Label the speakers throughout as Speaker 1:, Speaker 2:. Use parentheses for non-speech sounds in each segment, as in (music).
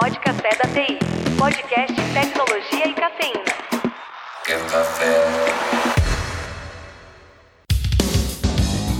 Speaker 1: Pod Café da TI, podcast Tecnologia e Cafeína. Quer café?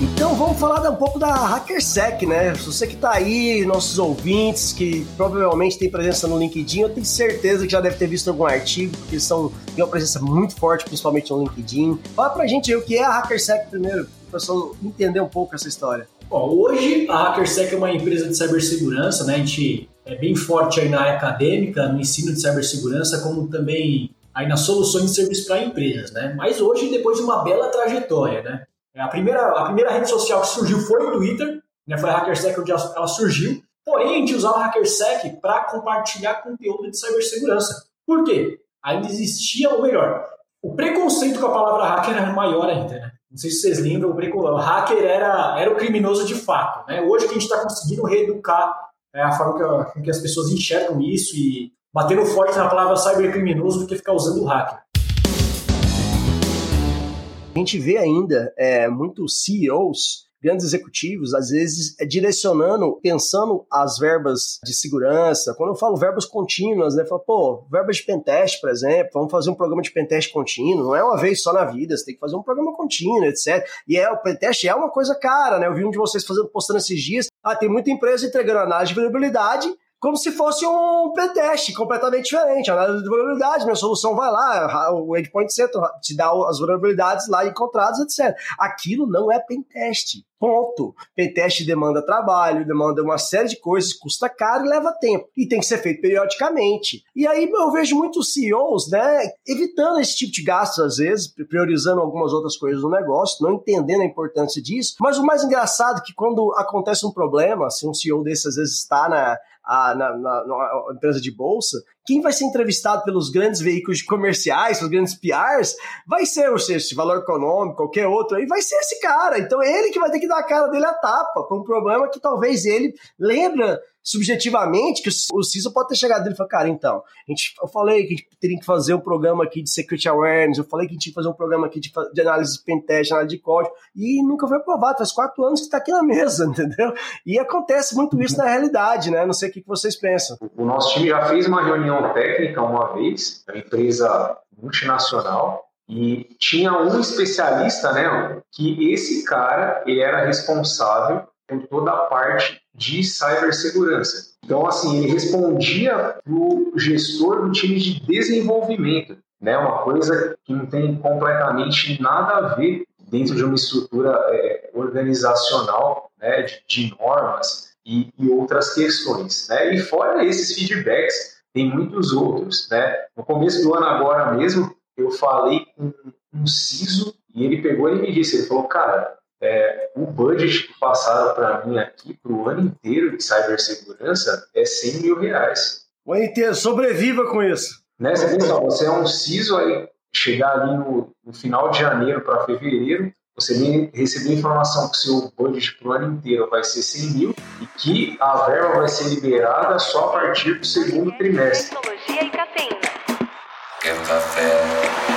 Speaker 2: Então vamos falar um pouco da HackerSec, né? Você que está aí, nossos ouvintes, que provavelmente tem presença no LinkedIn, eu tenho certeza que já deve ter visto algum artigo, porque eles são, têm uma presença muito forte, principalmente no LinkedIn. Fala pra gente aí o que é a HackerSec primeiro, para o pessoal entender um pouco essa história.
Speaker 3: Bom, hoje a HackerSec é uma empresa de cibersegurança, né? A gente é bem forte aí na área acadêmica, no ensino de cibersegurança, como também aí nas soluções de serviço para empresas, né? Mas hoje, depois de uma bela trajetória, né? A primeira, a primeira rede social que surgiu foi o Twitter, né? Foi a HackerSec onde ela surgiu. Porém, a gente usava a HackerSec para compartilhar conteúdo de cibersegurança. Por quê? Ainda existia, ou melhor, o preconceito com a palavra hacker era maior ainda, né? Não sei se vocês lembram, o hacker era, era o criminoso de fato. Né? Hoje que a gente está conseguindo reeducar é, a forma que, que, as pessoas enxergam isso e batendo forte na palavra cybercriminoso do que ficar usando o hacker.
Speaker 2: A gente vê ainda é, muitos CEOs grandes executivos, às vezes é direcionando, pensando as verbas de segurança. Quando eu falo verbas contínuas, né? Falo, pô, verbas de pentest, por exemplo, vamos fazer um programa de pentest contínuo. Não é uma vez só na vida, você tem que fazer um programa contínuo, etc. E é, o pentest é uma coisa cara, né? Eu vi um de vocês fazendo, postando esses dias. Ah, tem muita empresa entregando análise de vulnerabilidade como se fosse um pentest completamente diferente. Análise de vulnerabilidade, minha solução vai lá, o Endpoint Center te dá as vulnerabilidades lá encontradas, etc. Aquilo não é pentest. Ponto. Pentest demanda trabalho, demanda uma série de coisas, custa caro e leva tempo. E tem que ser feito periodicamente. E aí eu vejo muitos CEOs, né, evitando esse tipo de gasto às vezes, priorizando algumas outras coisas no negócio, não entendendo a importância disso. Mas o mais engraçado é que quando acontece um problema, se um CEO desse às vezes está na, a, na, na, na, empresa de bolsa, quem vai ser entrevistado pelos grandes veículos comerciais, pelos grandes PRs, vai ser, ou seja, valor econômico, qualquer outro aí, vai ser esse cara. Então é ele que vai ter que dar a cara dele a tapa para um problema que talvez ele lembra subjetivamente que o CISO pode ter chegado dele e falado, cara, então, a gente, eu falei que a gente teria que fazer um programa aqui de security awareness, eu falei que a gente tinha que fazer um programa aqui de, de análise de pentest, análise de código, e nunca foi aprovado, faz quatro anos que está aqui na mesa, (laughs) entendeu? E acontece muito isso na realidade, né? Não sei o que vocês pensam.
Speaker 4: O nosso time já fez uma reunião técnica uma vez, uma empresa multinacional, e tinha um especialista, né, que esse cara, ele era responsável por toda a parte de cibersegurança. Então, assim, ele respondia para o gestor do time de desenvolvimento, né? Uma coisa que não tem completamente nada a ver dentro de uma estrutura é, organizacional, né? De, de normas e, e, outras questões, né? E fora esses feedbacks, tem muitos outros, né? No começo do ano agora mesmo, eu falei com um CISO e ele pegou e me disse, ele falou, cara, é, o budget que passaram para mim aqui para o ano inteiro de cibersegurança é 100 mil reais.
Speaker 2: O ano inteiro, sobreviva com isso.
Speaker 4: Né? Você, pensa, você é um CISO aí, chegar ali no, no final de janeiro para fevereiro, você vem receber informação que o seu budget para o ano inteiro vai ser 100 mil e que a verba vai ser liberada só a partir do segundo trimestre. give the feeling.